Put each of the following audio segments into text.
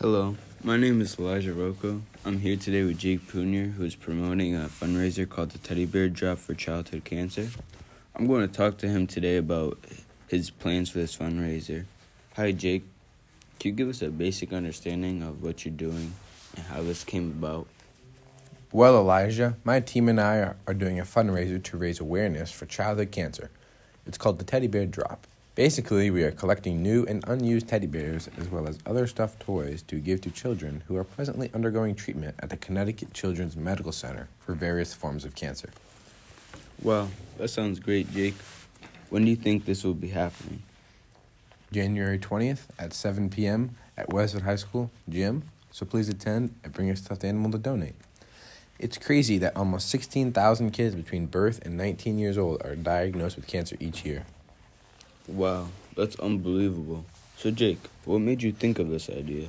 Hello, my name is Elijah Rocco. I'm here today with Jake Punier, who is promoting a fundraiser called the Teddy Bear Drop for Childhood Cancer. I'm going to talk to him today about his plans for this fundraiser. Hi, Jake. Can you give us a basic understanding of what you're doing and how this came about? Well, Elijah, my team and I are, are doing a fundraiser to raise awareness for childhood cancer. It's called the Teddy Bear Drop. Basically, we are collecting new and unused teddy bears as well as other stuffed toys to give to children who are presently undergoing treatment at the Connecticut Children's Medical Center for various forms of cancer. Wow, that sounds great, Jake. When do you think this will be happening? January 20th at 7 p.m. at Westwood High School gym, so please attend and bring your stuffed animal to donate. It's crazy that almost 16,000 kids between birth and 19 years old are diagnosed with cancer each year. Wow, that's unbelievable. So, Jake, what made you think of this idea?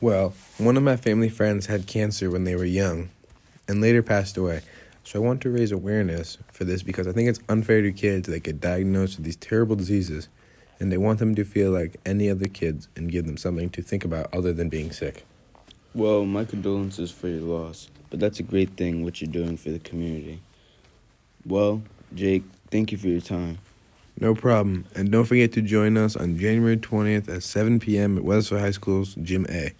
Well, one of my family friends had cancer when they were young and later passed away. So I want to raise awareness for this because I think it's unfair to kids that get diagnosed with these terrible diseases and they want them to feel like any other kids and give them something to think about other than being sick. Well, my condolences for your loss, but that's a great thing what you're doing for the community. Well, Jake, thank you for your time. No problem. And don't forget to join us on January 20th at 7 p.m. at Westwood High School's Gym A.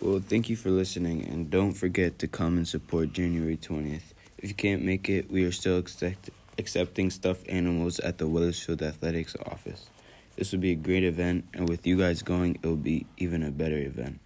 Well, thank you for listening, and don't forget to come and support January 20th. If you can't make it, we are still accept- accepting stuffed animals at the Wethersfield Athletics office. This will be a great event, and with you guys going, it will be even a better event.